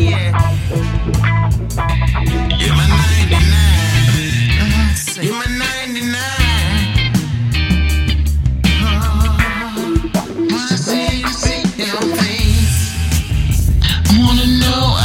You're my 99. You're my 99. I wanna know,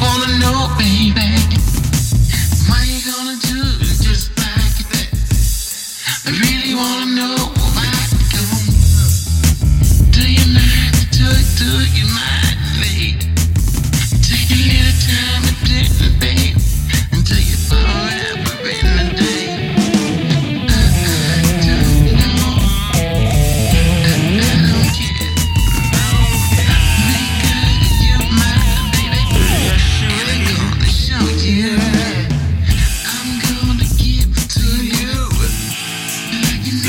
wanna know, baby. What you gonna do just like that? I really wanna know.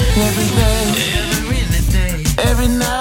Every day, every day, every night.